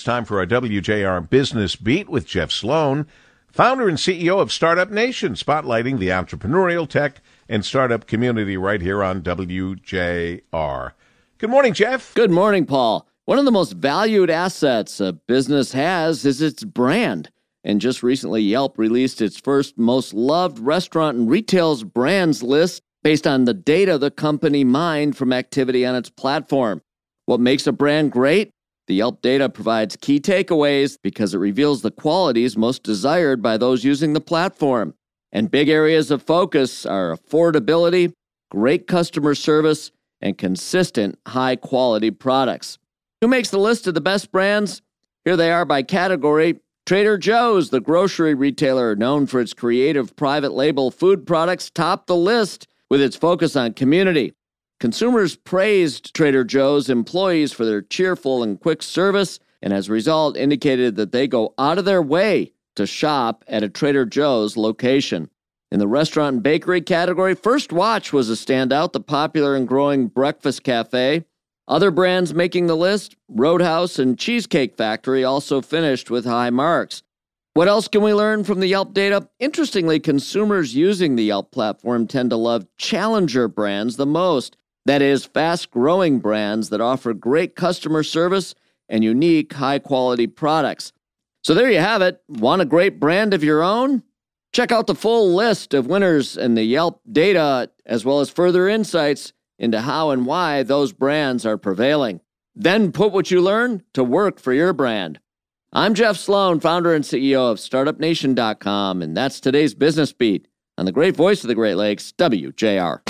It's time for our WJR Business Beat with Jeff Sloan, founder and CEO of Startup Nation, spotlighting the entrepreneurial tech and startup community right here on WJR. Good morning, Jeff. Good morning, Paul. One of the most valued assets a business has is its brand. And just recently, Yelp released its first most loved restaurant and retail's brands list based on the data the company mined from activity on its platform. What makes a brand great? The Yelp data provides key takeaways because it reveals the qualities most desired by those using the platform. And big areas of focus are affordability, great customer service, and consistent high quality products. Who makes the list of the best brands? Here they are by category. Trader Joe's, the grocery retailer known for its creative private label food products, topped the list with its focus on community. Consumers praised Trader Joe's employees for their cheerful and quick service, and as a result, indicated that they go out of their way to shop at a Trader Joe's location. In the restaurant and bakery category, First Watch was a standout, the popular and growing breakfast cafe. Other brands making the list, Roadhouse and Cheesecake Factory, also finished with high marks. What else can we learn from the Yelp data? Interestingly, consumers using the Yelp platform tend to love challenger brands the most. That is, fast growing brands that offer great customer service and unique, high quality products. So there you have it. Want a great brand of your own? Check out the full list of winners and the Yelp data, as well as further insights into how and why those brands are prevailing. Then put what you learn to work for your brand. I'm Jeff Sloan, founder and CEO of StartupNation.com, and that's today's Business Beat on the great voice of the Great Lakes, WJR.